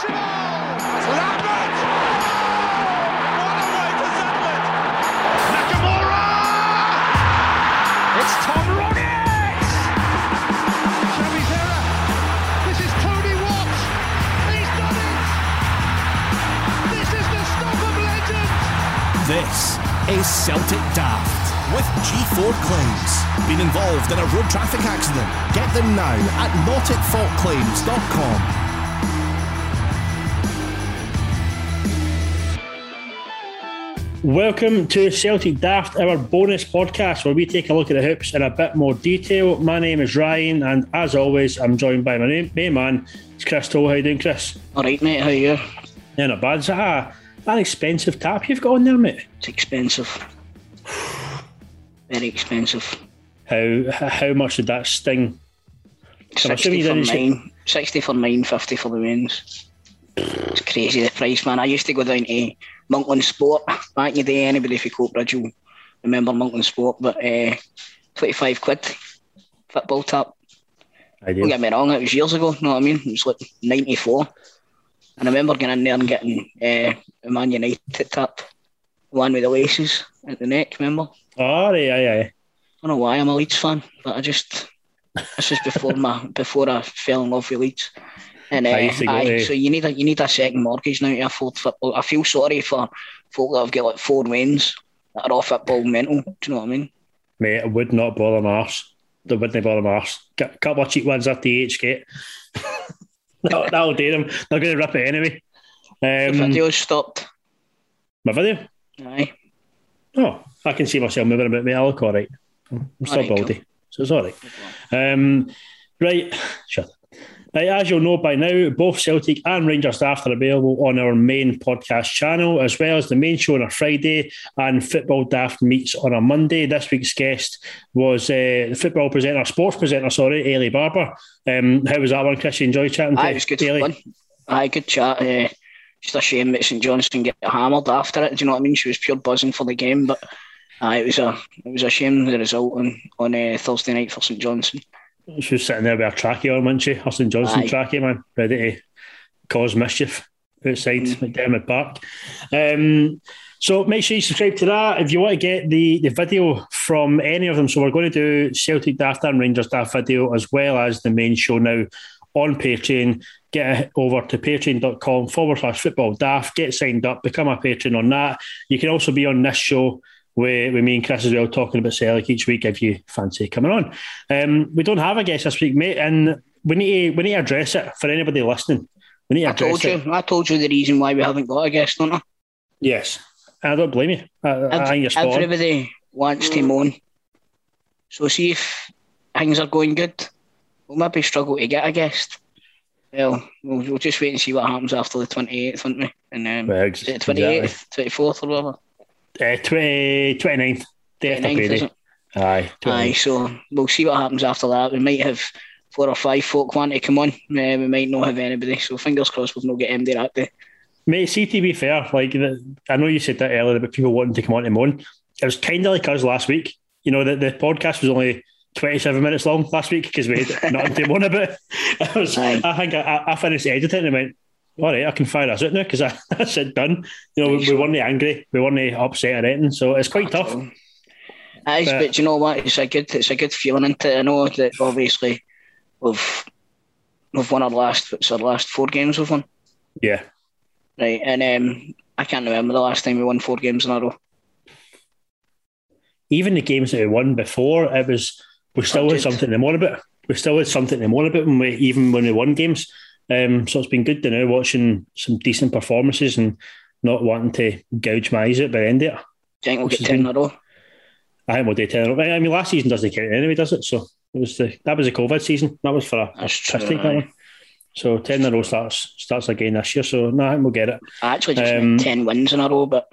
This is Tony Watt! He's done it! This is the stop of legends! This is Celtic Daft with G4 Claims. Been involved in a road traffic accident? Get them now at notitfaultclaims.com. Welcome to Celtic Daft, our bonus podcast where we take a look at the hoops in a bit more detail. My name is Ryan, and as always, I'm joined by my name, main man, it's Chris Toll. How you doing, Chris? All right, mate. How are you? Yeah, not bad. Is that a, an expensive tap you've got on there, mate? It's expensive. Very expensive. How how much did that sting? So I'm assuming Sixty for didn't mine. Sixty for mine. Fifty for the wins. It's crazy the price, man. I used to go down to Monkland Sport back in the day. Anybody if you from Coatbridge will remember Monkland Sport, but uh, twenty-five quid football tap. I Don't do. get me wrong, it was years ago. You know what I mean? It was like '94, and I remember getting in there and getting uh, a Man United tap, one with the laces at the neck. Remember? Oh, aye, aye. I don't know why I'm a Leeds fan, but I just this was before my before I fell in love with Leeds. And uh, I used to go aye, so you need a you need a second mortgage now to afford football. I feel sorry for folk that have got like four wins that are all football mental. Do you know what I mean? Mate, it would not bother my arse. They wouldn't bother my arse. Get a couple of cheap ones after the H get. that'll, that'll do them. They're going to rip it anyway. The Um, video's stopped. my video? Aye. Oh, I can see myself moving about, mate. I look all right. I'm still Alright, cool. baldy, so it's all right. Um, right, shut up. Right, as you'll know by now, both Celtic and Rangers staff are available on our main podcast channel, as well as the main show on a Friday and Football Daft meets on a Monday. This week's guest was uh, the football presenter, sports presenter, sorry, Eilidh Barbour. Um, how was that one, Chris? You enjoyed chatting to Aye, it was good Ailey? fun. Aye, good chat. Uh, just a shame that St Johnstone get hammered after it. Do you know what I mean? She was pure buzzing for the game, but aye, it was a it was a shame the result on on uh, Thursday night for St Johnstone. She was sitting there with her trackie on, wasn't she? Huston Johnson Aye. man, ready to cause mischief outside McDiarmid Park. Um, so make sure you subscribe to that if you want to get the, the video from any of them. So we're going to do Celtic Daft and Rangers Daft video as well as the main show now on Patreon. Get over to patreon.com forward slash football daft, get signed up, become a patron on that. You can also be on this show with, with me and Chris as well, talking about Celtic each week if you fancy coming on. Um, we don't have a guest this week, mate, and we need to, we need to address it for anybody listening. We need to I told it. you, I told you the reason why we haven't got a guest, don't I? Yes, I don't blame you. I, I think you're spot on. Everybody wants to moan. So see if things are going good. We'll maybe struggle to get a guest. Well, we'll, we'll just wait and see what happens after the 28th, won't we? And um, Well, ex- is it 28th, 24th or whatever? Uh, 20, 29th, day 29th, is Brady. it? Aye, 29th. Aye, so we'll see what happens after that. We might have four or five folk want to come on. Uh, we might not have anybody. So fingers crossed we've not get MD that day. Mate, see, to be fair, like I know you said that earlier about people wanting to come on to moan. It was kind of like us last week. You know, the, the podcast was only 27 minutes long last week because we had nothing to moan about. I, was, Aye. I think I, I finished editing and went, all right, I can fire this out now because I, I said done. You know, we, we weren't angry, we weren't upset or anything. So it's quite tough. Aye, But- but, you know what? It's a good, it's a good feeling into it. I know that obviously we've we've won our last, what's our last four games we've won, Yeah. right? And um, I can't remember the last time we won four games in a row. Even the games that we won before, it was we still had something to moan about. We still had something to moan about when we even when we won games. Um, so it's been good to know watching some decent performances and not wanting to gouge my eyes out by the end of it. Do you think we'll get has ten in a row? I think we'll do ten. in a row. I mean, last season doesn't count anyway, does it? So it was the that was a COVID season. That was for a, a That's true, that one. So ten in a row starts starts again this year. So no, I think we'll get it. I actually just Um, 10 wins in a row, but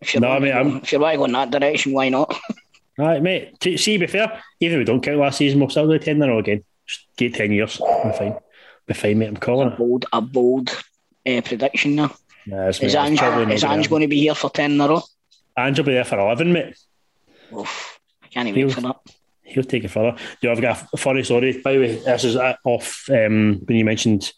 if you're, No, I mean, if you're want to go in that direction, why not? All right, mate. To, see, be fair, even if we don't count last season, we'll still do ten in a row again. Just get ten years. I'm fine. Be fine, mate. I'm calling a bold, a bold uh, prediction now. Nah, Is mate, Ange, is Ange going to be here for 10 in a row? Ange will be there for eleven, mate. Oof, I can't even wait for that. He'll take it further. Do I've got a funny story. By the way, this is off um, when you mentioned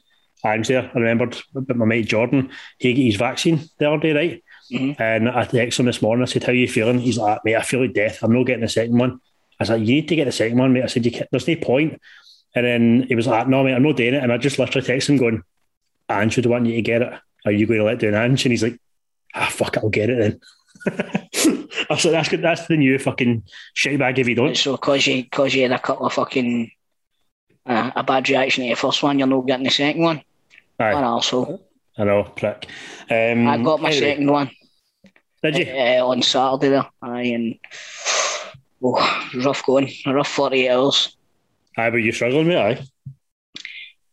Ange there. I remembered about my mate Jordan. He got his vaccine the other day, right? Mhm. And I texted him this morning. I said, "How are you feeling?" He's like, "Mate, I feel like death. I'm not getting the second one." I was like, "You need to get the second one, mate." I said, you can't, "There's no point." And then he was like, "No, mate, I'm not doing it." And I just literally texted him going, "Ange would want you to get it. Are you going to let down Ange?" And he's like, "Ah, fuck it, I'll get it then." I was like, "That's good. That's the new fucking shit bag if you don't." So, because you, cause you had a couple of fucking. Uh, a bad reaction to the first one, you're not getting the second one. Aye. And also, I know, prick. Um, I got my anyway, second one Did you? uh, on Saturday there. Aye, and oh, rough going, rough 48 hours. Aye, but you struggling, mate? Aye.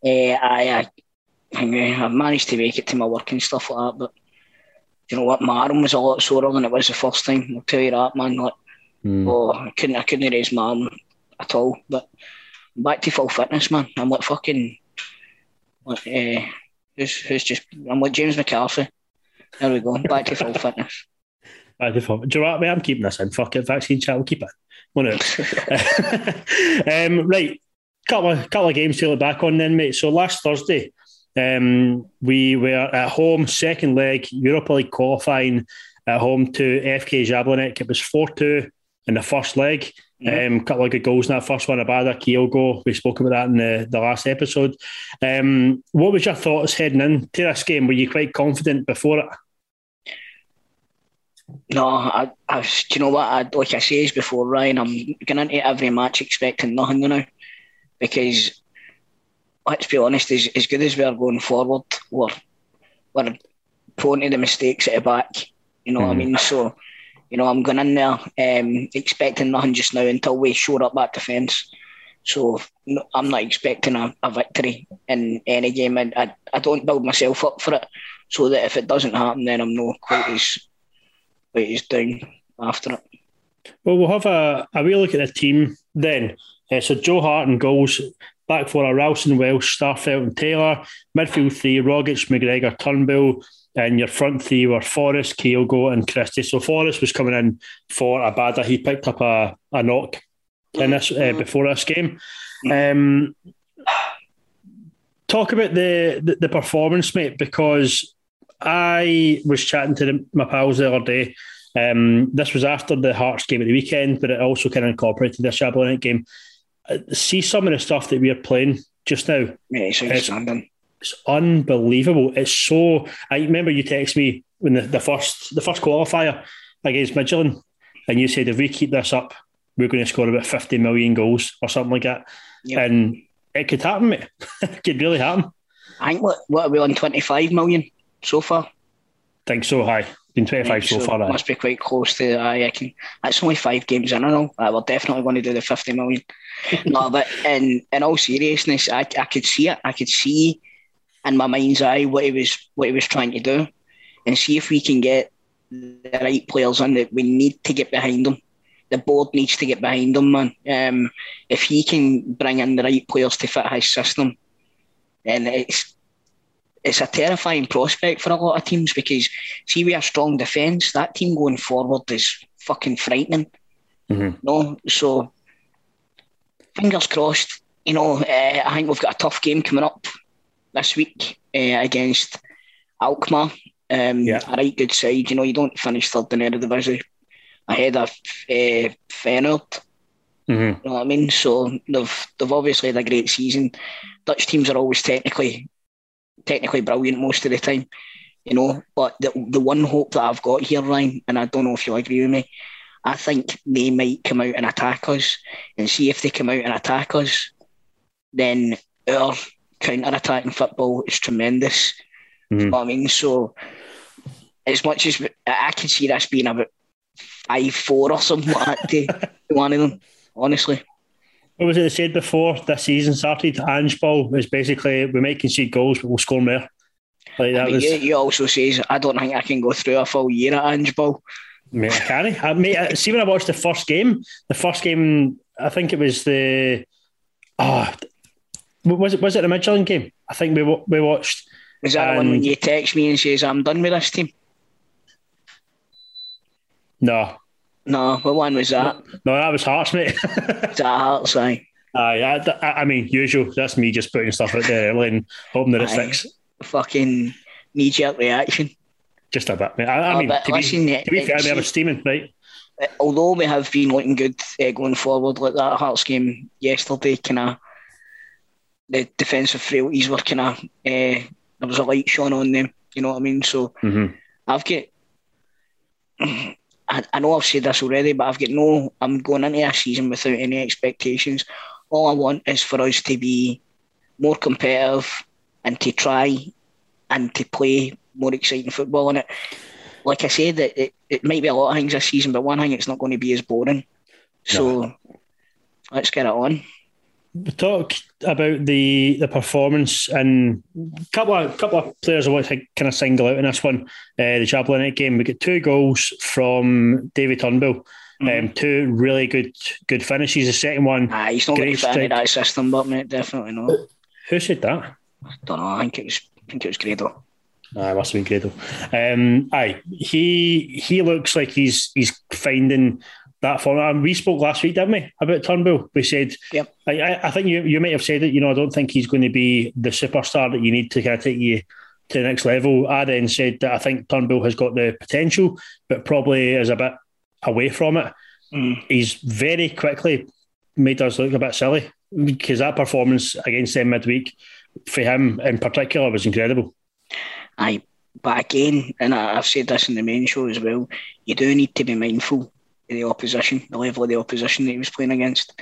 Uh, I, I, I managed to make it to my work and stuff like that, but you know what, my arm was a lot sorer than it was the first time. I'll tell you that, man. Like, Hmm. oh, I couldn't, I couldn't raise my arm at all. But I'm back to full fitness, man. I'm like fucking, like, uh, who's, who's just, I'm like James McCarthy. There we go, back to full fitness. Back to full. Do you know what, mate? I'm keeping this in. Fuck it, vaccine chat. We'll keep it. One out. um, right, couple of couple of games to look back on then, mate. So last Thursday, um, we were at home, second leg, Europa League qualifying at home to FK Jablonec. It was four two in the first leg. Um, couple of good goals in that first one. a Abada, Kyogo. We spoke about that in the, the last episode. Um, what was your thoughts heading into this game? Were you quite confident before it? No, I, I, do you know what? I, like I said before, Ryan, I'm going into every match expecting nothing now because let's be honest, as, as good as we are going forward, we're, we're prone to the mistakes at the back. You know what I Mhm. mean? So, you know, I'm going in there um, expecting nothing just now until we shore up that defence. So no, I'm not expecting a, a victory in any game. I, I, I don't build myself up for it so that if it doesn't happen, then I'm not quite as, as down after it. Well, we'll have a, a wee look at the team then. Uh, so Joe Hart and goals, back four are Ralston, Welsh, Starfelt and Taylor. Midfield three, Rogic, McGregor, Turnbull. And your front three were Forrest, Kyogo and Christie. So Forrest was coming in for a Abada. He picked up a, a knock in this uh, before this game. Um, talk about the, the, the performance, mate, because I was chatting to the, my pals the other day. Um, this was after the Hearts game at the weekend, but it also kind of incorporated the Jablonec game. Uh, see some of the stuff that we are playing just now. Yeah, it's outstanding. It's unbelievable. It's so. I remember you texted me when the, the first the first qualifier against Midtjylland, and you said if we keep this up, we're going to score about fifty million goals or something like that. Yep. And it could happen, mate. it could really happen. I think what, what are we on 25 million so far? think so high. Been twenty five so, far. aye. Must be quite close to. The I that's only five games in. I know. Uh, we're definitely going to do the 50 million. no, but in in all seriousness, I, I could see it. I could see in my mind's eye what he was what he was trying to do, and see if we can get the right players in. That we need to get behind them. The board needs to get behind him, man. Um, if he can bring in the right players to fit his system, then it's it's a terrifying prospect for a lot of teams because see we have strong defence. That team going forward is fucking frightening. Mhm. No, so fingers crossed. You know, uh, I think we've got a tough game coming up this week uh, against Alkmaar. Um, Yeah. A right good side. You know, you don't finish third in the division ahead of uh, Feyenoord. Mhm. You know what I mean? So they've they've obviously had a great season. Dutch teams are always technically technically brilliant most of the time, you know. But the the one hope that I've got here, Ryan, and I don't know if you agree with me, I think they might come out and attack us, and see if they come out and attack us, then our counter attacking football is tremendous. You Mhm. know what I mean? So as much as I can see this being about five four or something like that to one of them. Honestly, What was it they said before this season started? Ange ball is basically we might concede goals, but we'll score more. Like that but was. you, you also says I don't think I can go through a full year at Ange Ball. Mate, I can't. I, mate, I- see when I watched the first game, the first game, I think it was the. Ah, was it was it the Midtjylland game? I think we we watched. Was that the one when you text me and says I'm done with this team? No, No, what one was that? no, that was Hearts, mate. That Hearts? Aye. Aye, I, I, I mean, usual. That's me just putting stuff out there and hoping that it sticks. Fucking knee jerk reaction. Just a bit, mate. I, I Oh, mean, to be, listen, to be fair, it's- we I was steaming, right? although we have been looking good uh, going forward, like that Hearts game yesterday, kind of the defensive frailties were kind of uh, there was a light shone on them. You know what I mean? So Mm-hmm. I've got. I, I know I've said this already, but I've got no. I'm going into a season without any expectations. All I want is for us to be more competitive and to try and to play more exciting football in it. Like I said, it, it, it might be a lot of things this season, but one thing it's not going to be as boring. So let's get it on. We talk about the the performance and a couple of couple of players I want to kind of single out in this one. Uh, the Jablonec game, we got two goals from David Turnbull. Um, two really good good finishes. The second one, Ah, he's not going to fit into that system, but mate, definitely not. who said that? Don't know. I think it was. I think it was Grado. Aye, it must have been Grado. Um, aye, he he looks like he's he's finding that form. And we spoke last week, didn't we, about Turnbull? We said, Yep. I, I, think you you might have said it. You know, I don't think he's going to be the superstar that you need to kind of take you to the next level. I then said that I think Turnbull has got the potential, but probably is a bit away from it. Mm. He's very quickly made us look a bit silly because that performance against them midweek for him in particular was incredible. Aye, but again, and I've said this in the main show as well, you do need to be mindful the opposition, the level of the opposition that he was playing against.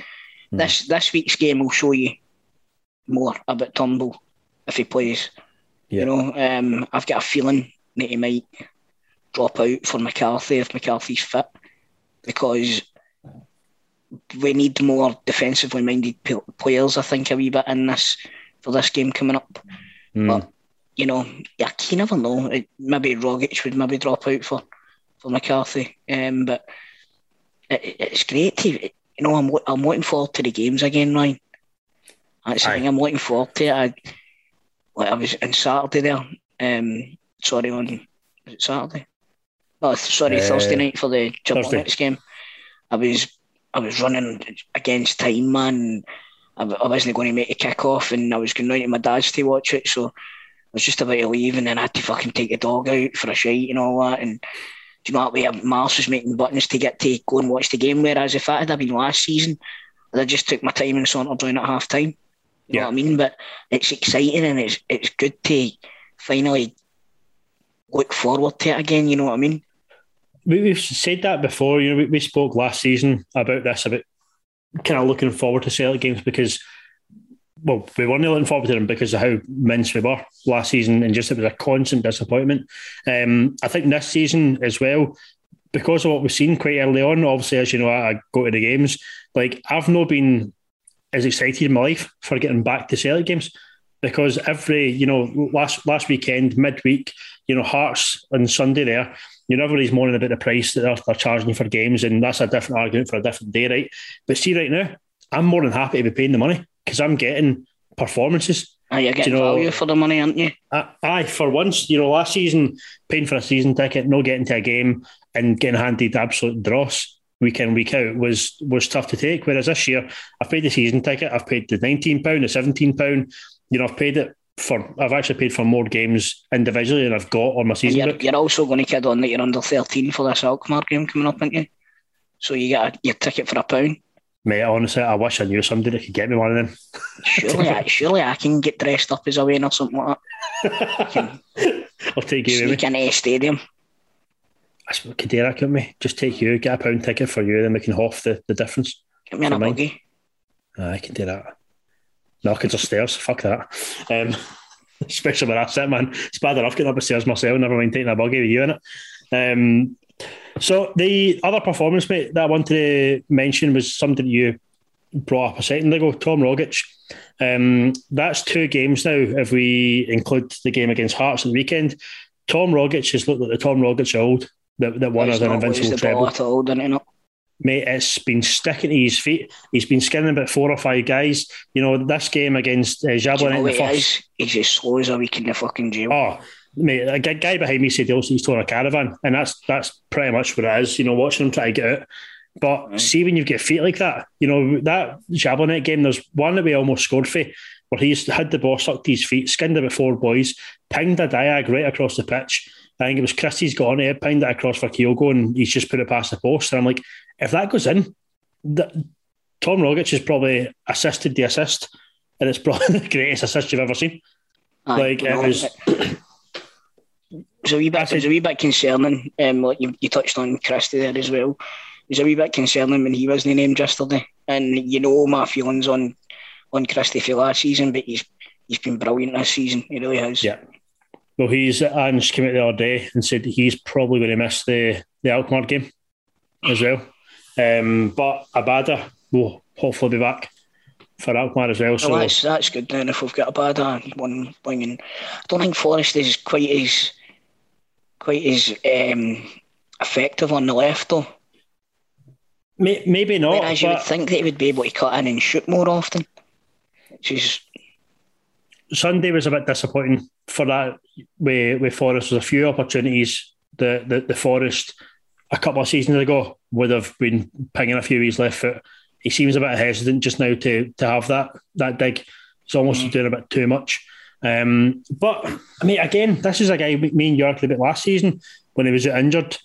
This this week's game will show you more about Turnbull if he plays. Yeah. You know, um, I've got a feeling that he might drop out for McCarthy if McCarthy's fit because we need more defensively minded players, I think, a wee bit in this for this game coming up. Mm. But you know, yeah, you never know. It, maybe Rogic would maybe drop out for for McCarthy. Um, but it, it- it's great to you know. I'm I'm looking forward to the games again, Ryan. That's the thing. I'm looking forward to it. I, like I was on Saturday there. Um, sorry on was it Saturday? Oh, sorry, Uh, Thursday night for the Thursday. Game. I was I was running against time, man. I, I wasn't going to make a kick off, and I was going round to my dad's to watch it. So I was just about to leave, and then I had to fucking take the dog out for a shite and all that. And do you know what way? Mars was making buttons to get to go and watch the game. Whereas if that had been last season, I just took my time and sauntered down at half time. You Yeah. know what I mean? But it's exciting and it's it's good to finally look forward to it again. You know what I mean? we, we've said that before. You know, we, we spoke last season about this about kind of looking forward to Celtic games because, well, we weren't looking forward to them because of how mince we were last season, and just it was a constant disappointment. Um, I think this season as well, because of what we've seen quite early on. Obviously, as you know, I, I go to the games. Like I've not been as excited in my life for getting back to Celtic games because every you know last last weekend midweek, you know Hearts on Sunday there you know, everybody's moaning about the price that they're, they're charging for games, and that's a different argument for a different day, right? But see, right now, I'm more than happy to be paying the money because I'm getting performances. Aye, you're getting you know- value for the money, aren't you? I, aye, for once, you know, last season, paying for a season ticket, no getting to a game, and getting handed absolute dross week in, week out was was tough to take. Whereas this year, I've paid the season ticket, I've paid the £19, the £17. You know, I've paid it for, I've actually paid for more games individually than I've got on my And season you're, book. you're also going to kid on that you're under 13 for this Alkmaar game coming up, aren't you? So you get a, your ticket for a pound. Mate, honestly, I wish I knew somebody that could get me one of them. Surely, I, surely I can get dressed up as a Wayne or something like that. I'll take you. Sneak into a stadium. That's what Kadira got me. Just take you, get a pound ticket for you, then we can half the, the difference. Get me in a mine. buggy. I can do that. Knockings upstairs, fuck that. Um, especially where I sit, man. It's bad enough getting up the stairs myself, never mind taking a buggy with you in it. Um, So the other performance, mate, that I wanted to mention was something you brought up a second ago. Tom Rogic. Um, that's two games now. If we include the game against Hearts on the weekend, Tom Rogic has looked like the Tom Rogic old that, that won us an invincible treble. at all, didn't he? not? Mate, it's been sticking to his feet. He's been skinning about four or five guys. You know, this game against uh, know in the first. He's as slow as a week in the fucking jail. Oh, mate, a guy behind me said he also he's torn a caravan, and that's that's pretty much what it is. You know, watching him try to get out. But see when you get feet like that, you know that Jablonec game. There's one that we almost scored for, where he's had the ball sucked to his feet, skinned about four boys, pinged a diag right across the pitch. I think it was Christie's got on it, pinged it across for Kyogo, and he's just put it past the post. And I'm like, if that goes in, that, Tom Rogic has probably assisted the assist, and it's probably the greatest assist you've ever seen. Aye, like it was. It's a wee bit, it. it's a wee bit concerning. Um, like you, you touched on Christie there as well. It was a wee bit concerning when he wasn't named yesterday, and you know my feelings on on Christie for last season, but he's he's been brilliant this season. He really has. Yeah. Well, he's Ange came out the other day and said he's probably going to miss the the Alkmaar game as well. Um, but Abada will hopefully be back for Alkmaar as well. Well, So that's that's good then if we've got a bad uh, one wing. And I don't think Forrest is quite as quite as um, effective on the left though. may, maybe not. Whereas you would think that he would be able to cut in and shoot more often. Which is Sunday was a bit disappointing for that. With with Forrest, there's a few opportunities that the, the Forrest a couple of seasons ago would have been pinging a few of his left foot. He seems a bit hesitant just now to to have that that dig. He's almost doing a bit too much. Um, but I mean, again, this is a guy me and you argued about last season when he was injured.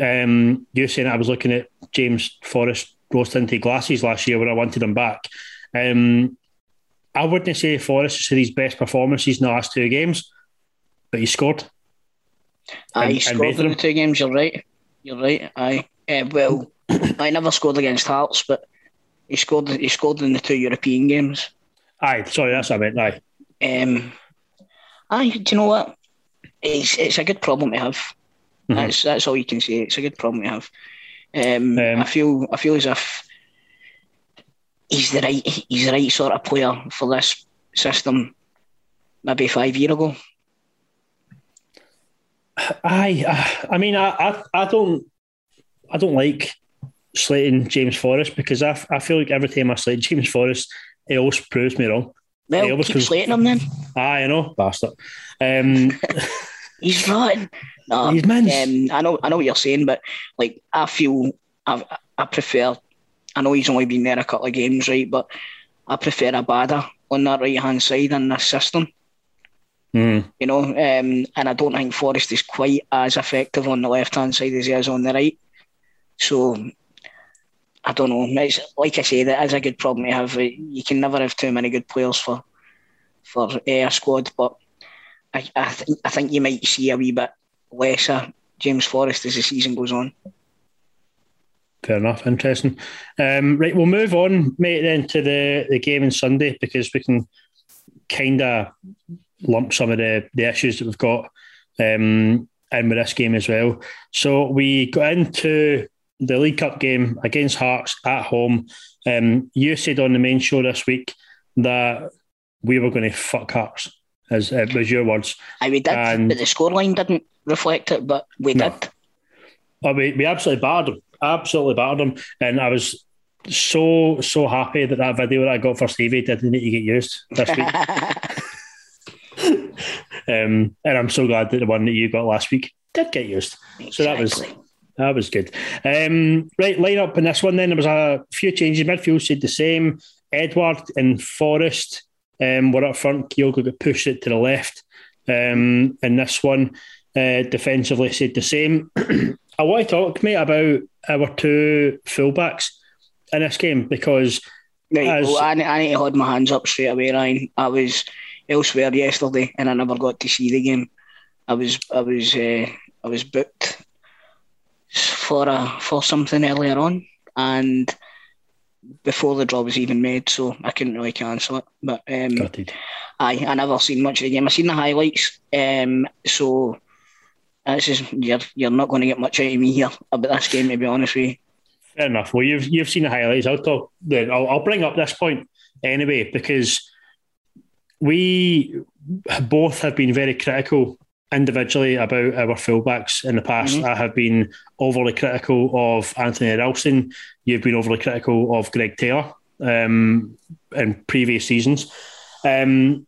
Um, you saying I was looking at James Forrest rose tinted glasses last year when I wanted him back. Um, I wouldn't say Forrest has had his best performances in the last two games, but he scored. aye, And- he scored in the them. two games. You're right. You're right. Aye. Uh, well, I never scored against Hearts, but he scored. He scored in the two European games. Aye, sorry, that's what I meant. Aye. Um, aye, do you know what? It's it's a good problem to have. Mhm. That's that's all you can say. It's a good problem to have. Um, Um, I feel I feel as if he's the right he's the right sort of player for this system. Maybe five year ago. I, I mean, I, I, I don't, I don't like slating James Forrest because I, I feel like every time I slate James Forrest, he always proves me wrong. Well, keep slating him then. I know, bastard. Um, He's rotten. No, He's um, I know, I know what you're saying, but like I feel I, I prefer. I know he's only been there a couple of games, right? But I prefer a Abada on that right hand side in this system. hmm. You know, um, and I don't think Forrest is quite as effective on the left hand side as he is on the right. So I don't know. It's, like I say, that is a good problem to have. You can never have too many good players for for a squad, but I I, think I think you might see a wee bit lesser James Forrest as the season goes on. Fair enough. Interesting. Um, right, we'll move on, mate, then to the, the game on Sunday because we can kind of lump some of the, the issues that we've got um, in with this game as well. So we got into the League Cup game against Hearts at home. Um, you said on the main show this week that we were going to fuck Hearts, as uh, was your words. I we did, And- but the scoreline didn't reflect it. But we No. did. Oh, we, we absolutely battered them. Absolutely battered them. And I was so, so happy that that video that I got for Stevie didn't need to get used this week. um, and I'm so glad that the one that you got last week did get used. So that was that was good. Um, right, line up in this one then. There was a few changes. Midfield stayed the same. Edouard and Forrest um, were up front. Kyogo got pushed it to the left. Um, and this one, uh, defensively, stayed the same. I want to talk, mate, about our two fullbacks in this game because Right, As- well, I, I need to hold my hands up straight away, Ryan. I was elsewhere yesterday, and I never got to see the game. I was, I was, uh, I was booked for a for something earlier on, and before the draw was even made, so I couldn't really cancel it. But um. Aye, I never seen much of the game. I seen the highlights. Um, so That's just you're you're not going to get much out of me here about this game, to be honest with you. Fair enough. Well, you've you've seen the highlights. I'll talk. Then I'll, I'll bring up this point anyway because we both have been very critical individually about our fullbacks in the past. I have been overly critical of Anthony Ralston. You've been overly critical of Greg Taylor um, in previous seasons. Um,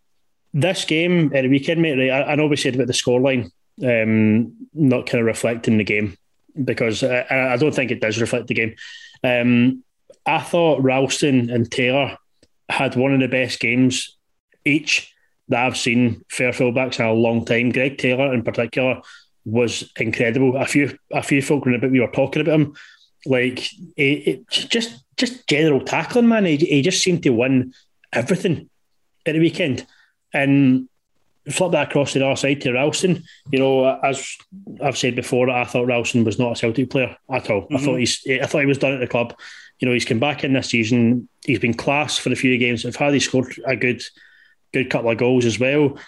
this game at the weekend, mate, right, I, I know we said about the scoreline um, not kind of reflecting the game because I, I don't think it does reflect the game. Um, I thought Ralston and Taylor had one of the best games each that I've seen fair fullbacks in a long time. Greg Taylor, in particular, was incredible. A few a few folk in about we were talking about him, like it, it, just just general tackling, man. He, he just seemed to win everything at the weekend, and flip that across to the other side to Ralston. You know, as I've said before, I thought Ralston was not a Celtic player at all. I thought mm-hmm. he's I thought he was done at the club. You know, he's come back in this season. He's been class for a few games. I've had he scored a good good couple of goals as well.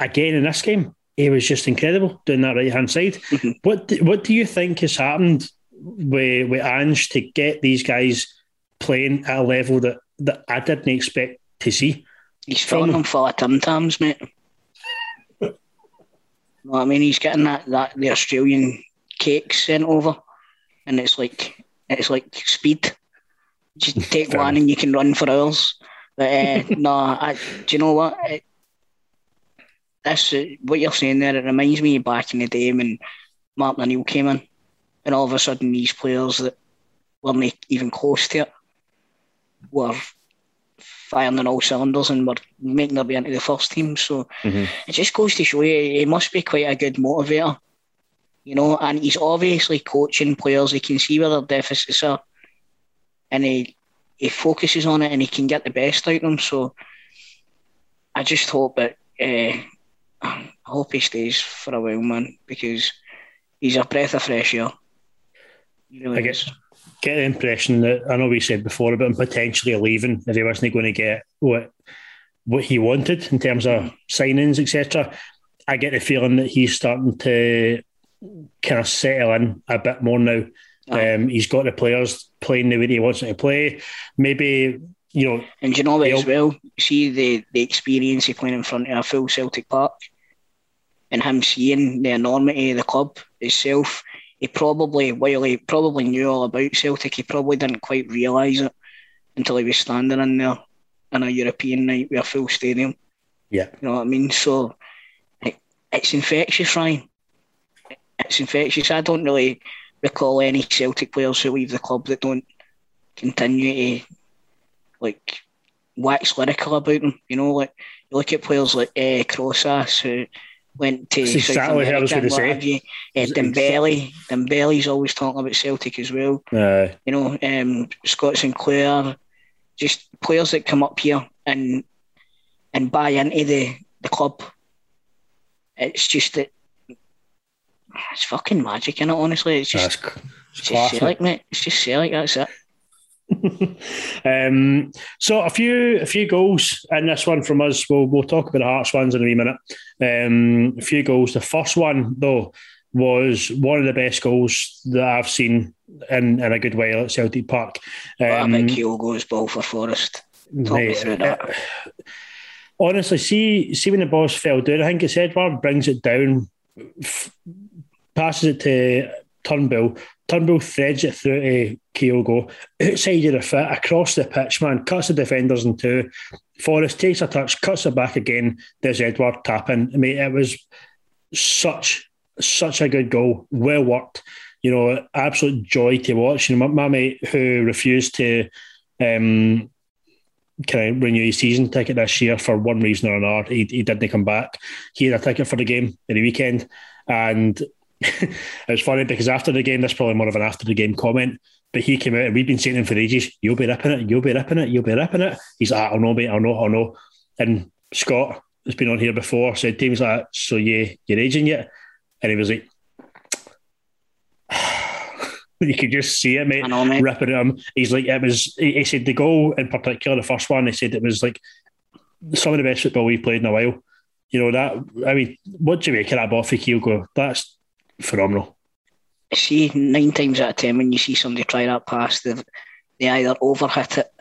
Again in this game, he was just incredible doing that right hand side. Mm-hmm. What do, what do you think has happened with with Ange to get these guys playing at a level that, that I didn't expect to see? He's filling them full of Tim Tams, mate. Know what I mean? He's getting that, that the Australian cake sent over, and it's like it's like speed. Just take Fair one and you can run for hours. But uh, no, I, do you know what? It, this uh, what you're saying there. It reminds me back in the day when Martin O'Neill came in, and all of a sudden these players that weren't even close to it were firing on all cylinders and were making their way into the first team. So it just goes to show you he must be quite a good motivator, you know. And he's obviously coaching players. He can see where their deficits are, and he he focuses on it and he can get the best out of them. So I just hope that uh, I hope he stays for a while, man, because he's a breath of fresh air. Really I guess is. Get the impression that I know we said before about him potentially leaving if he wasn't going to get what what he wanted in terms of signings, etc. I get the feeling that he's starting to kind of settle in a bit more now. Aye. Um, he's got the players playing the way he wants them to play. Maybe you know, And you know what as well? See the, the experience of playing in front of a full Celtic Park and him seeing the enormity of the club itself. He probably, while he probably knew all about Celtic, he probably didn't quite realise it until he was standing in there in a European night with a full stadium. yeah, You know what I mean? So it, it's infectious, Ryan. It's infectious. I don't really recall any Celtic players who leave the club that don't continue to like wax lyrical about them. You know, like you look at players like uh, Crossas who went to That's South exactly was America and what say. have you. Uh, Dembele, Dembele's always talking about Celtic as well uh, you know, um, Scott Sinclair, just players that come up here and and buy into the, the club. It's just that it's fucking magic, it. Honestly, it's just, it's it's just. Celtic, mate. It's just Celtic. That's it. um, so a few a few goals in this one from us. We'll we'll talk about the Hearts ones in a wee minute. Um, a few goals. The first one though was one of the best goals that I've seen in, in a good while at Celtic Park. What a Um, Kyogo's ball for Forrest. Talk me mate, through that. uh, honestly, see see when the balls fell down. I think it's Edouard brings it down, f- passes it to Turnbull. Turnbull threads it through to Kyogo outside of the foot across the pitch. Man cuts the defenders in two. Forrest takes a touch, cuts it back again. There's Edouard tapping. I mean, it was such such a good goal. Well worked. You know, absolute joy to watch. You know, my, my mate who refused to um, kind of renew his season ticket this year for one reason or another. He, he didn't come back. He had a ticket for the game at the weekend, and it was funny because after the game, this is probably more of an after the game comment. But he came out and we've been saying him for ages, "You'll be ripping it, you'll be ripping it, you'll be ripping it." He's like, "I'll know, mate, I'll know, I'll know." And Scott has been on here before, said to him, he's like, "So you you're aging yet?" And he was like. You could just see it, mate know, mate. ripping at him. Um, he's like, it was. He he said the goal in particular, the first one. He said it was like some of the best football we've played in a while. You know that. I mean, what do you make of that ball for Kyogo? That's phenomenal. See, nine times out of ten, when you see somebody try that pass, they they either overhit it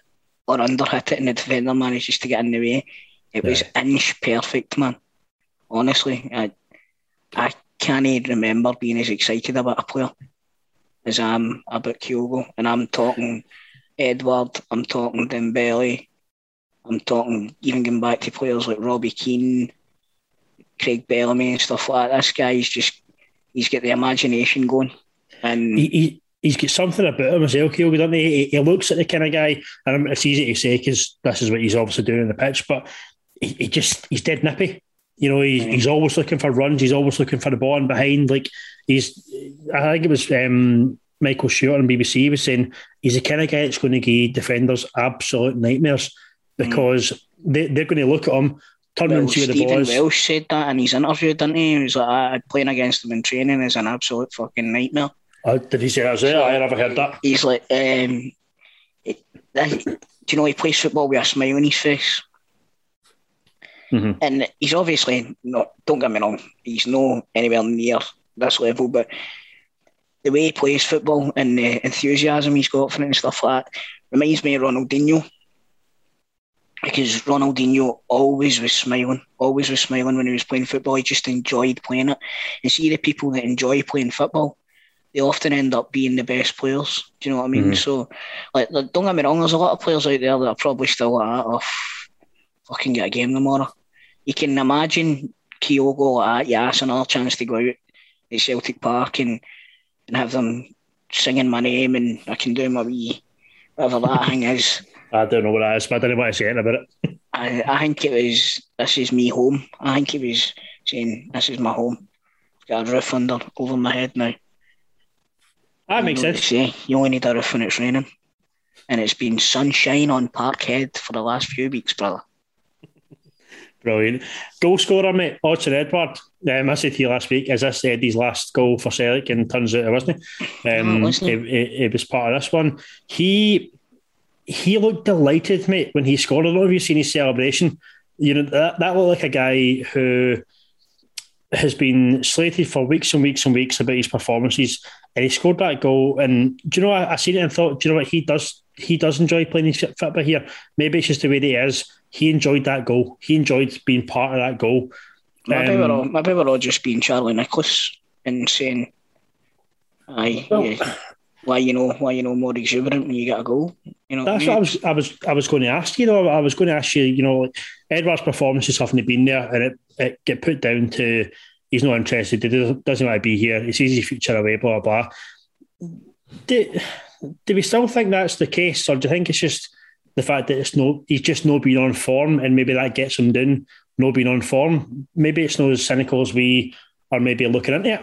or underhit it, and the defender manages to get in the way. It was inch perfect, man. Honestly, I I can't even remember being as excited about a player as I am about Kyogo, and I'm talking Edouard, I'm talking Dembele, I'm talking even going back to players like Robbie Keane, Craig Bellamy, and stuff like that. This guy's just he's got the imagination going, and He, he he's got something about him as well, Kyogo, doesn't he? He, he looks at the kind of guy, and it's easy to say because this is what he's obviously doing in the pitch, but he, he just he's dead nippy. You know, he's, he's always looking for runs. He's always looking for the ball in behind. Like he's, I think it was um, Michael Stewart on BBC was saying he's the kind of guy that's going to give defenders absolute nightmares because they, they're going to look at him, turn well, see the Stephen is. Welsh said that in his interview, didn't he? He was like, "I playing against him in training is an absolute fucking nightmare." Oh, did he say that? as well? I never heard that. He's like, um, it, do you know he plays football with a smile on his face? Mhm. And he's obviously not. Don't get me wrong, he's no anywhere near this level, but the way he plays football and the enthusiasm he's got for it and stuff like that reminds me of Ronaldinho. Because Ronaldinho always was smiling, always was smiling when he was playing football. He just enjoyed playing it. And see the people that enjoy playing football, they often end up being the best players. Do you know what I mean? Mm-hmm. So, like, like, don't get me wrong, there's a lot of players out there that are probably still like, that, oh, fucking get a game tomorrow. You can imagine Kyogo like that, yeah, it's another chance to go out at Celtic Park and, and have them singing my name and I can do my wee, whatever that thing is. I don't know what that is, but I didn't want to say anything about it. I, I think it was, this is me home. I think he was saying, this is my home. Got a roof under, over my head now. That makes sense. Say, you only need a roof when it's raining. And it's been sunshine on Parkhead for the last few weeks, brother. Brilliant. Goal scorer, mate, Odsonne Edouard. Um, I said to you last week, is this Eddie's last goal for Celtic? And turns out it wasn't. Um, it. It, it- it was part of this one. He he looked delighted, mate, when he scored. I don't know if you've seen his celebration. You know, that, that looked like a guy who has been slated for weeks and weeks and weeks about his performances, and he scored that goal. And do you know? I, I seen it and thought, do you know what he does? He does enjoy playing his football here. Maybe it's just the way that he is. He enjoyed that goal. He enjoyed being part of that goal. Maybe, Um, we're all, maybe we're all just being Charlie Nicholas and saying, aye, Well- yeah, why you know why you know more exuberant when you get a goal. You know, That's what I was. I was. I was going to ask you. Though I was going to ask you. You know, like Edouard's performances haven't been there, and it, it get put down to he's not interested. He doesn't, want to be here. He sees his future away. Blah blah. Do, do we still think that's the case, or do you think it's just the fact that it's no? He's just not been on form, and maybe that gets him down. No being on form. Maybe it's not as cynical as we are. Maybe looking into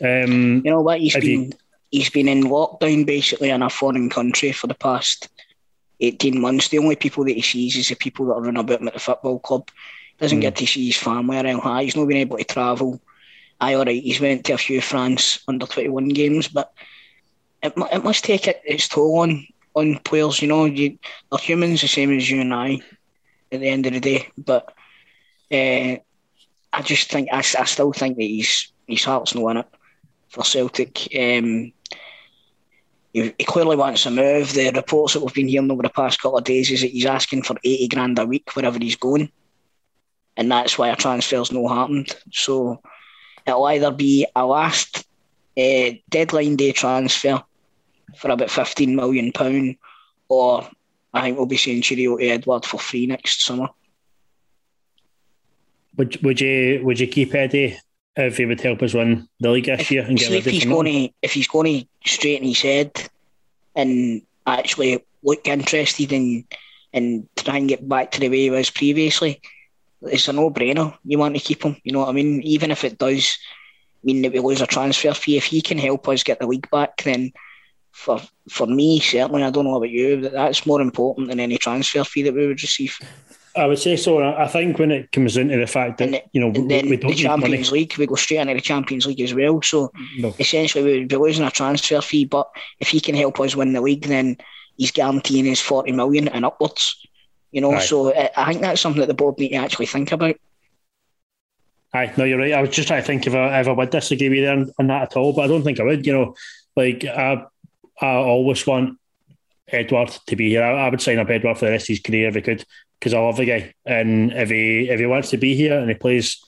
it. Um, You know what? He's been you- he's been in lockdown basically in a foreign country for the past eighteen months. The only people that he sees is the people that are running about him at the football club. Doesn't Hmm. get to see his family around that. He's not been able to travel. Aye, all right. He's went to a few France under twenty one games, but it, it must take it, its toll on on players. You know, you, they're humans the same as you and I. At the end of the day, but uh, I just think I, I still think that he's his heart's not in it for Celtic. Um, he, clearly wants to move. The reports that we've been hearing over the past couple of days is that he's asking for 80 grand a week wherever he's going. And that's why a transfer's no happened. So it'll either be a last uh, deadline day transfer for about £15 million, or I think we'll be saying cheerio to Edouard for free next summer. would would you would you keep Eddie if he would help us win the league this year and get if he's going to if he's going to straighten his head and actually look interested in and try and get back to the way he was previously, it's a no brainer. You want to keep him, you know what I mean? Even if it does mean that we lose a transfer fee, if he can help us get the league back, then for for me certainly, I don't know about you, but that's more important than any transfer fee that we would receive. I would say so. I think when it comes into the fact that And, you know we, we the don't money. Champions League, we go straight into the Champions League as well. So No. essentially, we would be losing a transfer fee. But if he can help us win the league, then he's guaranteeing his forty million and upwards. You know, Aye. so I think that's something that the board need to actually think about. Aye, no, you're right. I was just trying to think if I, I would disagree with you on, on that at all, but I don't think I would. You know, like I, I always want Edouard to be here. I, I would sign up Edouard for the rest of his career if he could, because I love the guy. And if he if he wants to be here and he plays,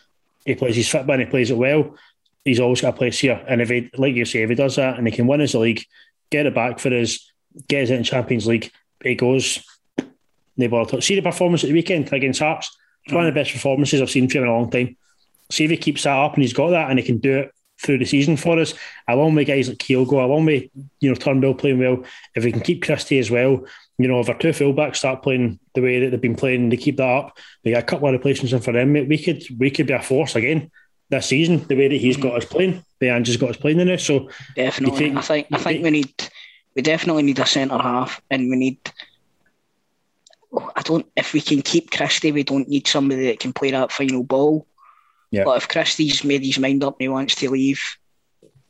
he plays his football and he plays it well, he's always got a place here. And if he, like you say, if he does that and he can win the league, get it back for us, get us in Champions League, he goes. They bother. See the performance at the weekend against Hearts. It's one of the best performances I've seen from him in a long time. See if he keeps that up and he's got that and he can do it through the season for us, along with guys like Kyogo, along with you know Turnbull playing well. If we can keep Christie as well, you know, if our two fullbacks start playing the way that they've been playing, they keep that up. We got a couple of replacements in for them. mate, We could we could be a force again this season. The way that he's got us playing, the Ange's got us playing in it. So Definitely. I think I think think- we need we definitely need a centre half and we need I don't if we can keep Christie, we don't need somebody that can play that final ball. Yeah. But if Christie's made his mind up and he wants to leave,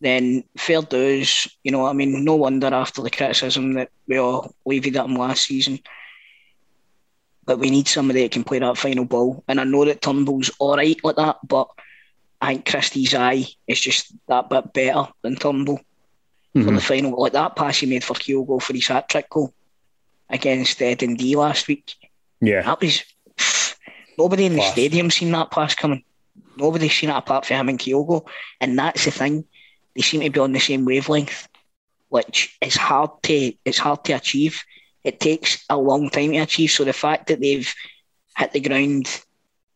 then fair dues. You know, I mean, no wonder after the criticism that we all levied at him last season. But we need somebody that can play that final ball. And I know that Turnbull's all right like that, but I think Christie's eye is just that bit better than Turnbull for the final. Like that pass he made for Kyogo for his hat trick goal against uh, Dundee last week. yeah, That was nobody in the Class. stadium seen that pass coming. Nobody's seen it apart from him and Kyogo, and that's the thing. They seem to be on the same wavelength, which is hard to it's hard to achieve. It takes a long time to achieve. So the fact that they've hit the ground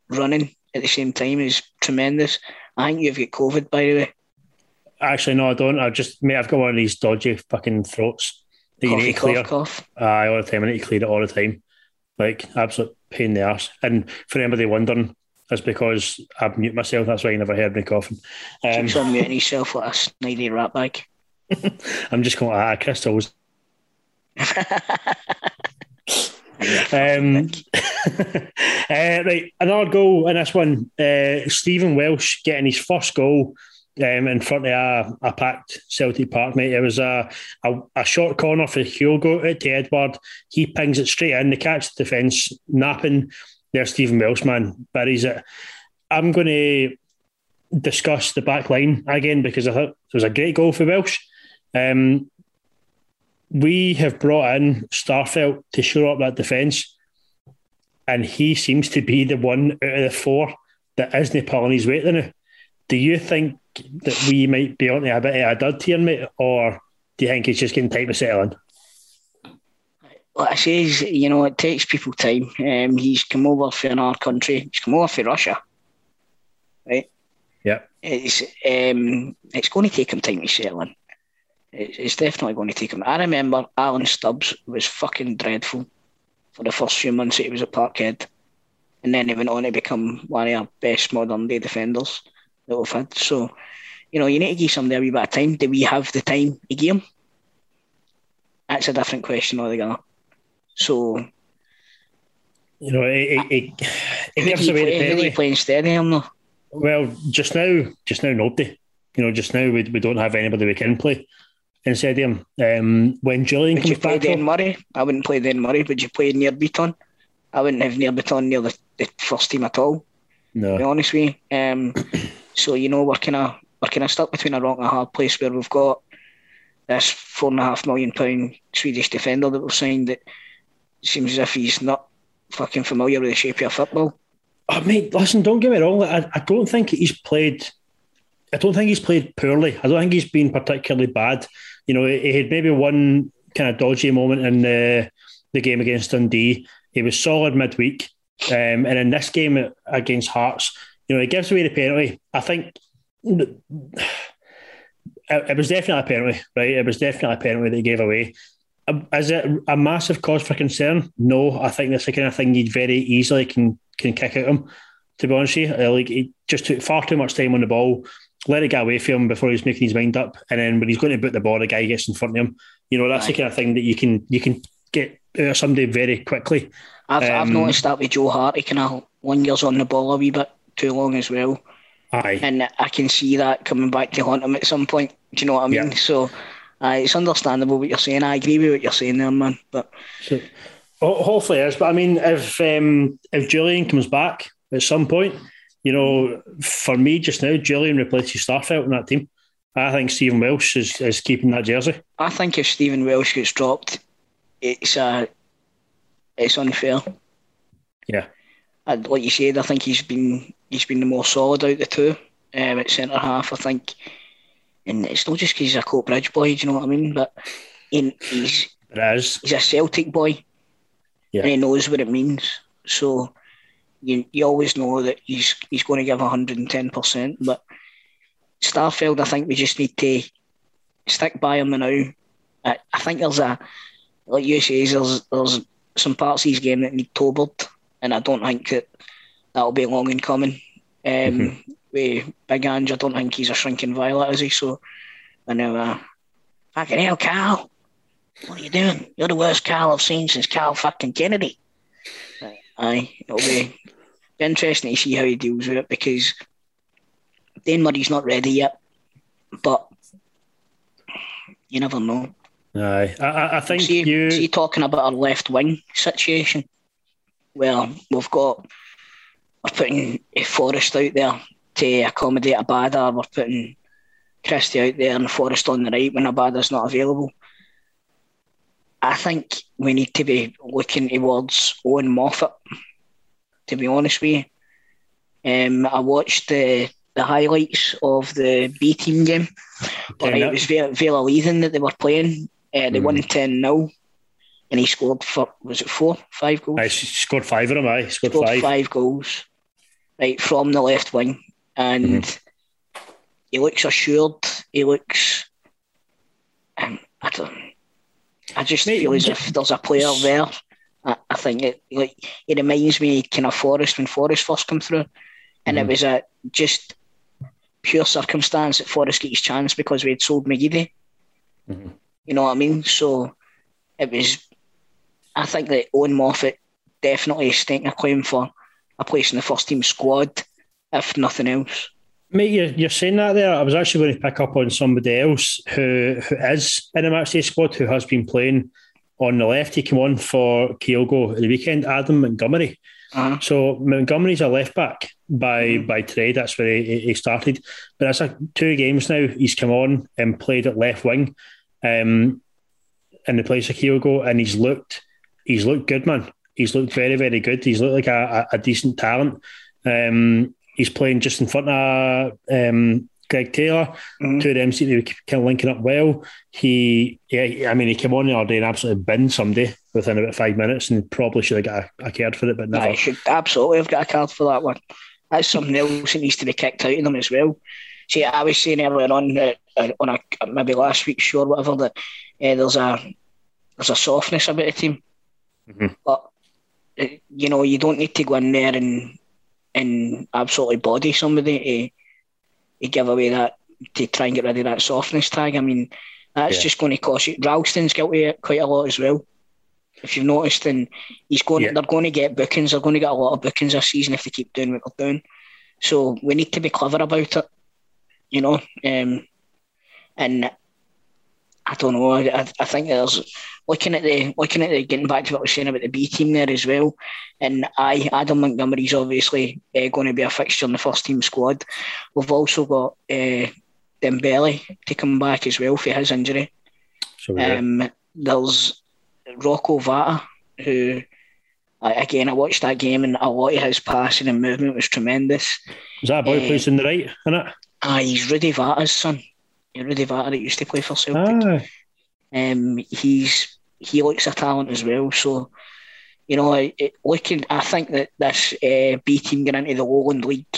running at the same time is tremendous. I think you've got COVID, by the way. actually no, I don't. I just mate, I've got one of these dodgy fucking throats that you need to clear. cough, cough. Aye, all the time. I need to clear it all the time. Like absolute pain in the arse. And for anybody wondering, that's because I mute myself. That's why you never heard me coughing. Um, Keeps on muting himself like a snidey rat bag. I'm just going, ah, crystals. Um, uh, right, another goal in this one. Uh, Stephen Welsh getting his first goal um, in front of a, a packed Celtic Park, mate. It was a, a, a short corner for Hugo out to Edouard. He pings it straight in. They catch the defence, napping. There's Stephen Welsh, man, buries it. I'm going to discuss the back line again because I thought it was a great goal for Welsh. Um, we have brought in Starfelt to shore up that defence, and he seems to be the one out of the four that isn't pulling his weight now. Do you think that we might be on a bit of a dud here, mate, or do you think he's just getting time to settle in? Like I says, you know, it takes people time. Um, he's come over from our country. He's come over from Russia, right? Yeah. It's um, it's going to take him time to settle in. It's, it's definitely going to take him. I remember Alan Stubbs was fucking dreadful for the first few months that he was at Parkhead, and then he went on to become one of our best modern day defenders that we've had. So, you know, you need to give somebody a wee bit of time. Do we have the time to give him? That's a different question altogether. So, You know, it, it, it, it who do gives away the play, you penalty. play instead of him, though? Well, just now, just now, nobody. You know, just now we, we don't have anybody we can play instead of him. Um, when Jullien Would you play back, Dan though, Murray? I wouldn't play Dan Murray. Would you play Nir Bitton? I wouldn't have Nir Bitton near the, the first team at all, to be no, honest with you. Um, so, you know, we're kind of we're kind of stuck between a rock and a hard place where we've got this four and a half million pound Swedish defender that we've signed that seems as if he's not fucking familiar with the shape of football. Oh, mean, listen, don't get me wrong. I, I don't think he's played. I don't think he's played poorly. I don't think he's been particularly bad. You know, he, he had maybe one kind of dodgy moment in the the game against Dundee. He was solid midweek, um, and in this game against Hearts, you know, he gives away the penalty. I think it, it was definitely a penalty, right? It was definitely a penalty that he gave away. Is it a massive cause for concern? No, I think that's the kind of thing you'd very easily can can kick at him. To be honest with you, like he just took far too much time on the ball, let it get away from him before he's making his mind up, and then when he's going to boot the ball, the guy gets in front of him. You know, that's the kind of thing that you can you can get out of somebody very quickly. I've, I've Um, noticed that with Joe Hart, he kind of lingers on the ball a wee bit too long as well. Aye, and I can see that coming back to haunt him at some point. Do you know what I mean? Yeah. So uh, it's understandable what you're saying. I agree with what you're saying there, man. But so hopefully it is. But I mean, if um, if Jullien comes back at some point, You know, for me just now, Jullien replaces Starfelt in that team. I think Stephen Welsh is, is keeping that jersey. I think if Stephen Welsh gets dropped, it's uh, it's unfair. Yeah. And like you said, I think he's been he's been the more solid out of the two um, at centre half. I think, and it's not just because he's a Coatbridge boy. Do you know what I mean? But he, he's he's a Celtic boy, Yeah. and he knows what it means. So you you always know that he's he's going to give hundred and ten percent. But Starfelt, I think we just need to stick by him now. I, I think there's a like you say, there's there's some parts of his game that need tobered, and I don't think that that'll be long in coming. Um, With Big Ange, I don't think he's a shrinking violet, is he? So I know. Uh, fucking hell, Carl. What are you doing? You're the worst Carl I've seen since Carl fucking Kennedy. Right, Aye, it'll be interesting to see how he deals with it because Dane Murray's not ready yet, but you never know. Aye. I, I, I think See, you. see, talking about our left wing situation. Well, we've got we're putting Forrest out there to accommodate a Abada. We're putting Christie out there and Forrest on the right when a Abada's not available. I think we need to be looking towards Owen Moffat. To be honest with you, um, I watched the the highlights of the B team game. All right, it was Vela, Vale of Leithen that they were playing. Uh, they won 10 0. And he scored, for, was it four, five goals? She scored five of them. I scored, scored five. five. goals, right, from the left wing. And Mm-hmm. he looks assured. He looks. Um, I don't. I just Mate, feel as if there's a player there. I, I think it like it reminds me kind of Forrest when Forrest first come through, and Mm-hmm. it was a just pure circumstance that Forrest got his chance because we had sold McGeady. Mhm. You know what I mean? So it was. I think that Owen Moffat definitely is staking a claim for a place in the first team squad, if nothing else. Mate, you're, you're saying that there. I was actually going to pick up on somebody else who who is in the matchday squad who has been playing on the left. He came on for Kyogo at the weekend, Adam Montgomery. Uh-huh. So Montgomery's a left back by by trade. That's where he, he started. But that's like two games now. He's come on and played at left wing, um, in the place of Kyogo, and he's looked he's looked good, man. He's looked very very good. He's looked like a, a, a decent talent. Um, he's playing just in front of um, Greg Taylor. Mhm. Two of them seem to be kind of linking up well. He, yeah, I mean, he came on the other day and absolutely binned somebody within about five minutes, and probably should have got a, a card for it, but never. I should absolutely have got a card for that one. That's something else that needs to be kicked out of them as well. See, I was saying earlier on uh, uh, on a maybe last week's show or whatever that uh, there's a there's a softness about the team, Mhm. but uh, you know you don't need to go in there and and absolutely body somebody to, to give away that to try and get rid of that softness tag. I mean, that's Yeah. just going to cost you. Ralston's guilty quite a lot as well. If you've noticed, and he's going, Yeah. they're going to get bookings. They're going to get a lot of bookings this season if they keep doing what they're doing. So we need to be clever about it, you know. Um, and I don't know. I, I think there's looking at the looking at the getting back to what I was saying about the B team there as well. And I Adam Montgomery's obviously uh, going to be a fixture in the first team squad. We've also got uh, Dembele to come back as well for his injury. So yeah. Um, there's Rocco Vata, who again I watched that game and a lot of his passing and movement was tremendous. is that a boy uh, in the right, isn't it? Ah, he's Rudy Vata's son. Rudy Vata that used to play for Celtic. Ah, Um, he's he looks a talent as well. So, you know, it, it- looking, I think that this uh, B team getting into the Lowland League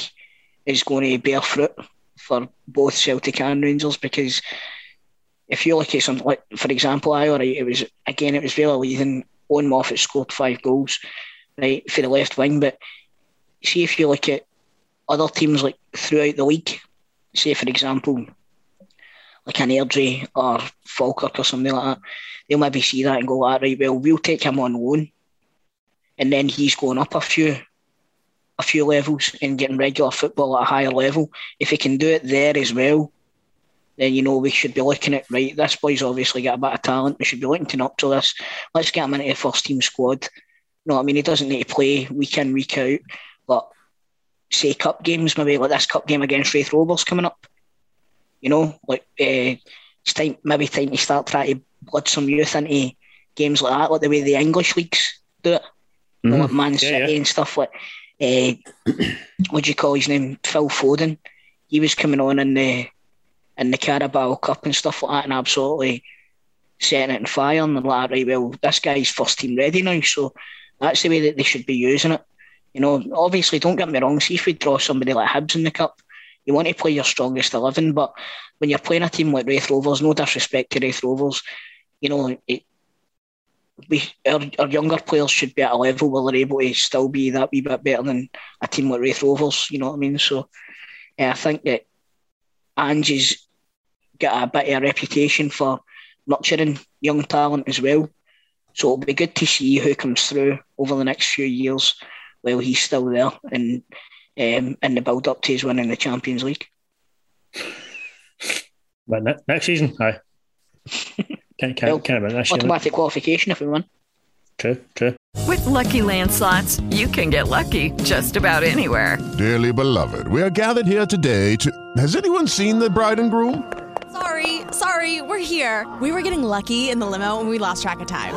is going to bear fruit for both Celtic and Rangers because if you look at something like, for example, I right, it was again it was Vale of Leithen, Owen Moffat scored five goals, right, for the left wing. But see if you look at other teams like throughout the league, say for example, like an Airdrie or Falkirk or something like that, they'll maybe see that and go, ah, right, well, we'll take him on loan. And then he's going up a few a few levels and getting regular football at a higher level. If he can do it there as well, then you know we should be looking at right, this boy's obviously got a bit of talent. We should be looking to nurture this. Let's get him into the first team squad. You know what I mean? He doesn't need to play week in, week out, but say cup games, maybe like this cup game against Raith Rovers coming up. You know, like uh, it's time maybe time to start trying to blood some youth into games like that, like the way the English leagues do it. You know, like Man Yeah, City yeah. and stuff like uh, what do you call his name? Phil Foden. He was coming on in the in the Carabao Cup and stuff like that and absolutely setting it on fire and like, right, well, this guy's first team ready now, so that's the way that they should be using it. You know, obviously, don't get me wrong. See if we draw somebody like Hibs in the cup, you want to play your strongest eleven. But when you're playing a team like Raith Rovers, no disrespect to Raith Rovers, you know, it, we our, our younger players should be at a level where they're able to still be that wee bit better than a team like Raith Rovers. You know what I mean? So, yeah, I think that Ange's got a bit of a reputation for nurturing young talent as well. So it'll be good to see who comes through over the next few years while he's still there and um, in the build up to his winning the Champions League. But ne- next season, aye. Can't, can't, Well, can't about this year. Automatic qualification if we win. True, true. With Lucky Land slots, you can get lucky just about anywhere. Dearly beloved, we are gathered here today to. Has anyone seen the bride and groom? Sorry, sorry, we're here. We were getting lucky in the limo and we lost track of time.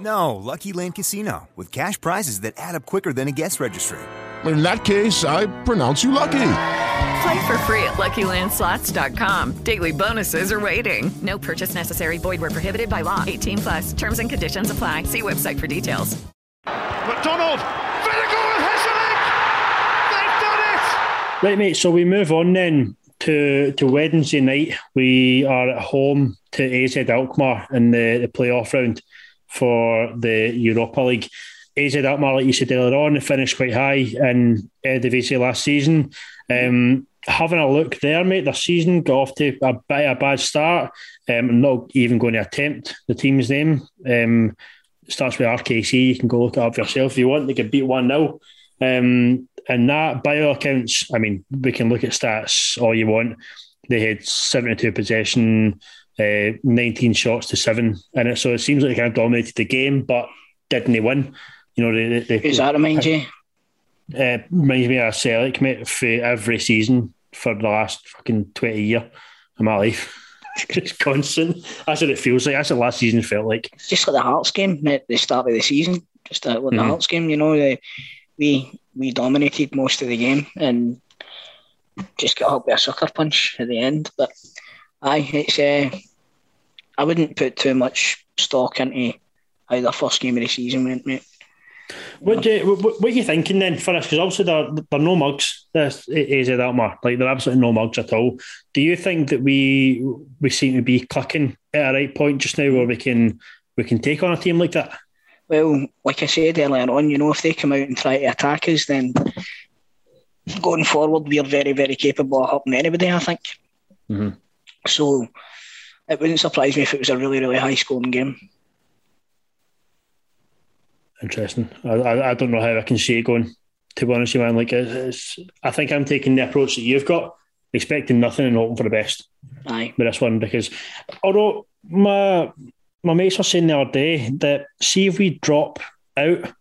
No, Lucky Land Casino, with cash prizes that add up quicker than a guest registry. In that case, I pronounce you lucky. Play for free at LuckyLandSlots.com. Daily bonuses are waiting. No purchase necessary. Void where prohibited by law. 18 plus. Terms and conditions apply. See website for details. McDonald, Finnegan and Hesselink! They've done it! Right, mate. So we move on then to to Wednesday night. We are at home to AZ Alkmaar in the, the playoff round for the Europa League. AZ Alkmaar, like you said earlier on, finished quite high in Eredivisie last season. Um, having a look there, mate, their season got off to a bit a bad start. Um, I'm not even going to attempt the team's name. Um, starts with RKC. You can go look it up yourself if you want. They could beat 1 0. Um, and that, by all accounts, I mean, we can look at stats all you want. They had 72 possession, uh, 19 shots to seven in it. So it seems like they kind of dominated the game, but didn't they win? You know, they, they, Who's that remind you? uh, reminds me of Celtic, mate, for every season for the last fucking 20 year of my life. It's constant. That's what it feels like. That's what last season felt like. It's just like the Hearts game at the start of the season. Just uh, like the Mhm. Hearts game, you know, the, we we dominated most of the game and just got up with a sucker punch at the end. But aye, it's uh, I wouldn't put too much stock into how the first game of the season went, mate. What do you, what, what are you thinking then for us? Because obviously they're, they're no mugs. This AZ Alkmaar, like they're absolutely no mugs at all. Do you think that we we seem to be clicking at a right point just now, where we can we can take on a team like that? Well, like I said earlier on, you know, if they come out and try to attack us, then going forward, we're very, very capable of helping anybody, I think. Mhm. So it wouldn't surprise me if it was a really, really high scoring game. Interesting. I, I I don't know how I can see it going. To be honest, with you, man, like it's, it's, I think I'm taking the approach that you've got, expecting nothing and hoping for the best. Aye. with this one because although my my mates were saying the other day that see if we drop out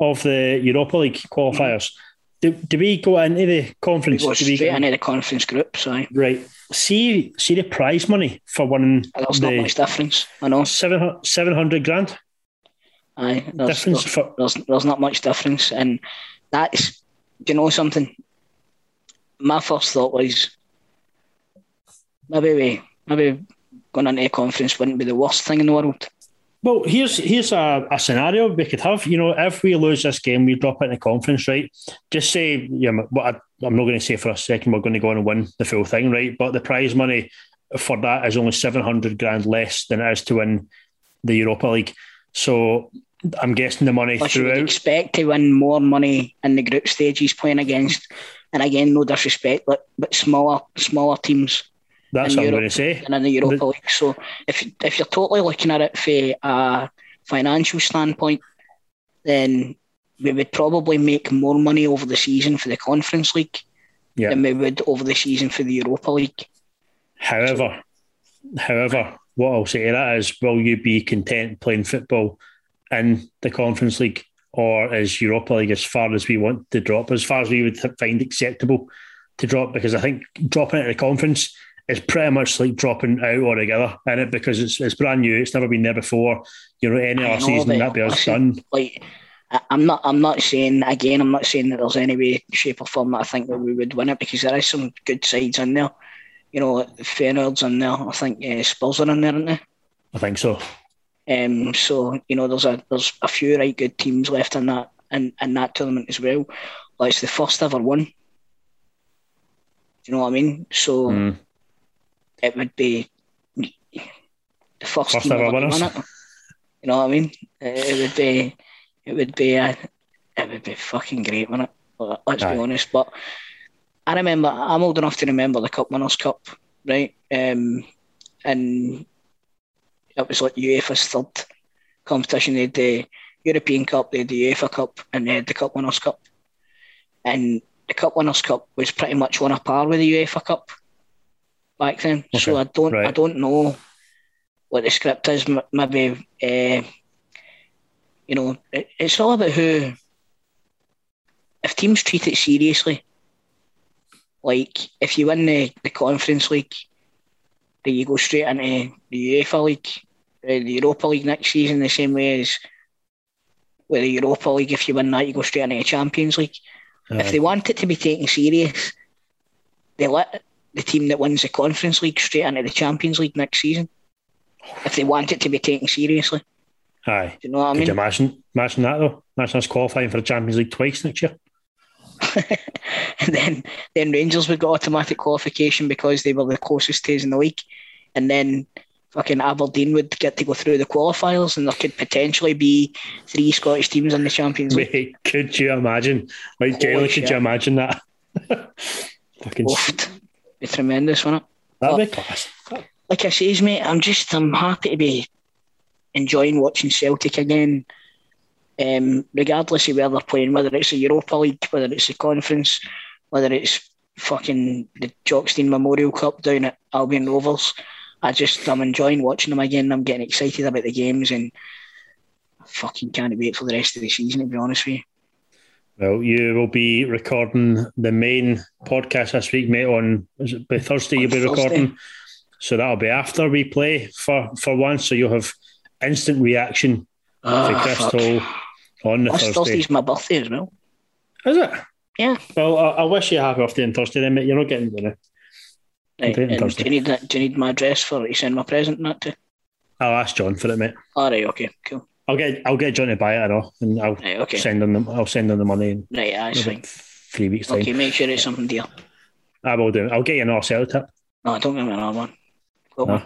of the Europa League qualifiers, do, do we go into the We conference? go Do we straight into the conference group, so aye. right. See see the prize money for winning there's not much difference. I know. seven seven hundred grand Aye. There's, difference there's, for there's, there's not much difference. And that's, do you know something? My first thought was maybe we, maybe going into a conference wouldn't be the worst thing in the world. Well, here's here's a, a scenario we could have. You know, if we lose this game, we drop it in the conference, right? Just say, yeah, what I, I'm not going to say for a second we're going to go on and win the full thing, right? But the prize money for that is only seven hundred grand less than it is to win the Europa League. So I'm guessing the money Plus, you would expect to win more money in the group stages playing against, and again, no disrespect, but, but smaller smaller teams That's what I'm Europe going to say. than in the Europa The- League. So if if you're totally looking at it from a financial standpoint, then we would probably make more money over the season for the Conference League Yeah. than we would over the season for the Europa League. However, however, what I'll say to that is, will you be content playing football in the Conference League or is Europa League as far as we want to drop, as far as we would find acceptable to drop? Because I think dropping out of the conference is pretty much like dropping out altogether in it because it's it's brand new. It's never been there before. You know, any other season but that'd be us done. Like, I'm not. I'm not saying again. I'm not saying that there's any way, shape, or form that I think that we would win it because there is some good sides in there. You know, like Feyenoord's in there. I think uh, Spurs are in there, aren't they? I think so. Um, so you know, there's a there's a few right good teams left in that in, in that tournament as well. Like it's the first ever one. Do you know what I mean? So Mm. it would be the first, First team ever winners. win it. You know what I mean? It, it would be, it would be, a, it would be fucking great, wouldn't it? Let's Aye. be honest. But I remember, I'm old enough to remember the Cup Winners' Cup, right? Um, and it was like UEFA's third competition. They had the European Cup, they had the UEFA Cup, and they had the Cup Winners' Cup. And the Cup Winners' Cup was pretty much on a par with the UEFA Cup back then. So I don't, I don't know what the script is. Maybe, uh, you know, it, it's all about who. If teams treat it seriously, like if you win the, the Conference League, then you go straight into the UEFA League, uh, the Europa League next season, the same way as with the Europa League. If you win that, you go straight into the Champions League. If they want it to be taken serious, they let the team that wins the Conference League straight into the Champions League next season. If they want it to be taken seriously, Aye. do you know what I Could mean? you imagine imagine that though? Imagine us qualifying for the Champions League twice next year. And then then Rangers would get automatic qualification because they were the closest teams in the league, and then fucking Aberdeen would get to go through the qualifiers, and there could potentially be three Scottish teams in the Champions League. Mate, could you imagine? Like, genuinely, could you imagine that? Fucking, Oofed. Be tremendous, wouldn't it? that'd be class. like I says, mate, I'm just I'm happy to be enjoying watching Celtic again. Um, regardless of where they're playing, whether it's the Europa League, whether it's the conference, whether it's fucking the Jock Stein Memorial Cup down at Albion Rovers. I just I'm enjoying watching them again. I'm getting excited about the games and I fucking can't wait for the rest of the season to be honest with you. Well, you will be recording the main podcast this week, mate. On is it by Thursday? You'll be Thursday. recording, so that'll be after we play for for once. So you'll have instant reaction to Ah. Crystal on the Plus, Thursday. Thursday's my birthday as well. Is it? Yeah. Well, I, I wish you a happy birthday on Thursday, then, mate. You're not getting dinner. Right. Okay, And Thursday. do you need that? Do you need my address for to send my present and that to? I'll ask John for it, mate. All right. Okay. Cool. I'll get I'll get John to buy it, all, and I'll Right. Okay. send him the I'll send him the money Right. That's fine. three weeks time. Okay. Make sure it's something dear. I will do. I'll get you another sell tip. No, I don't give me another one. Got No. one.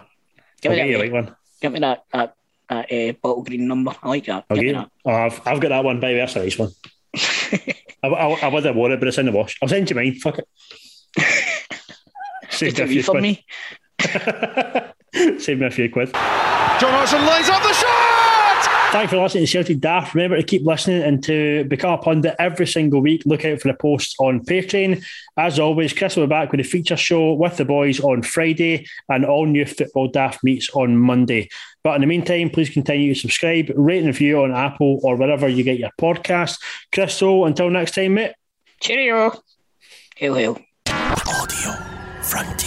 Give I'll me you that. right one. Give me that. That. That uh, bottle green number. I like that. I'll Give get me you. Oh, I've, I've got that one. By the way, that's a nice one. I, I, I would have worn it, but it's in the wash. I'll send you mine. Fuck it. Save me a a few wee for quid. me. Save me a few quid. John Hodgson lays up the shot! Thanks for listening to Celtic Daft. Remember to keep listening and to become a pundit every single week. Look out for the posts on Patreon. As always, Chris will be back with a feature show with the boys on Friday and all new football daft meets on Monday. But in the meantime, please continue to subscribe, rate and review on Apple or wherever you get your podcast. Crystal, until next time, mate. Cheerio. Hail, hail. Audio Frontier.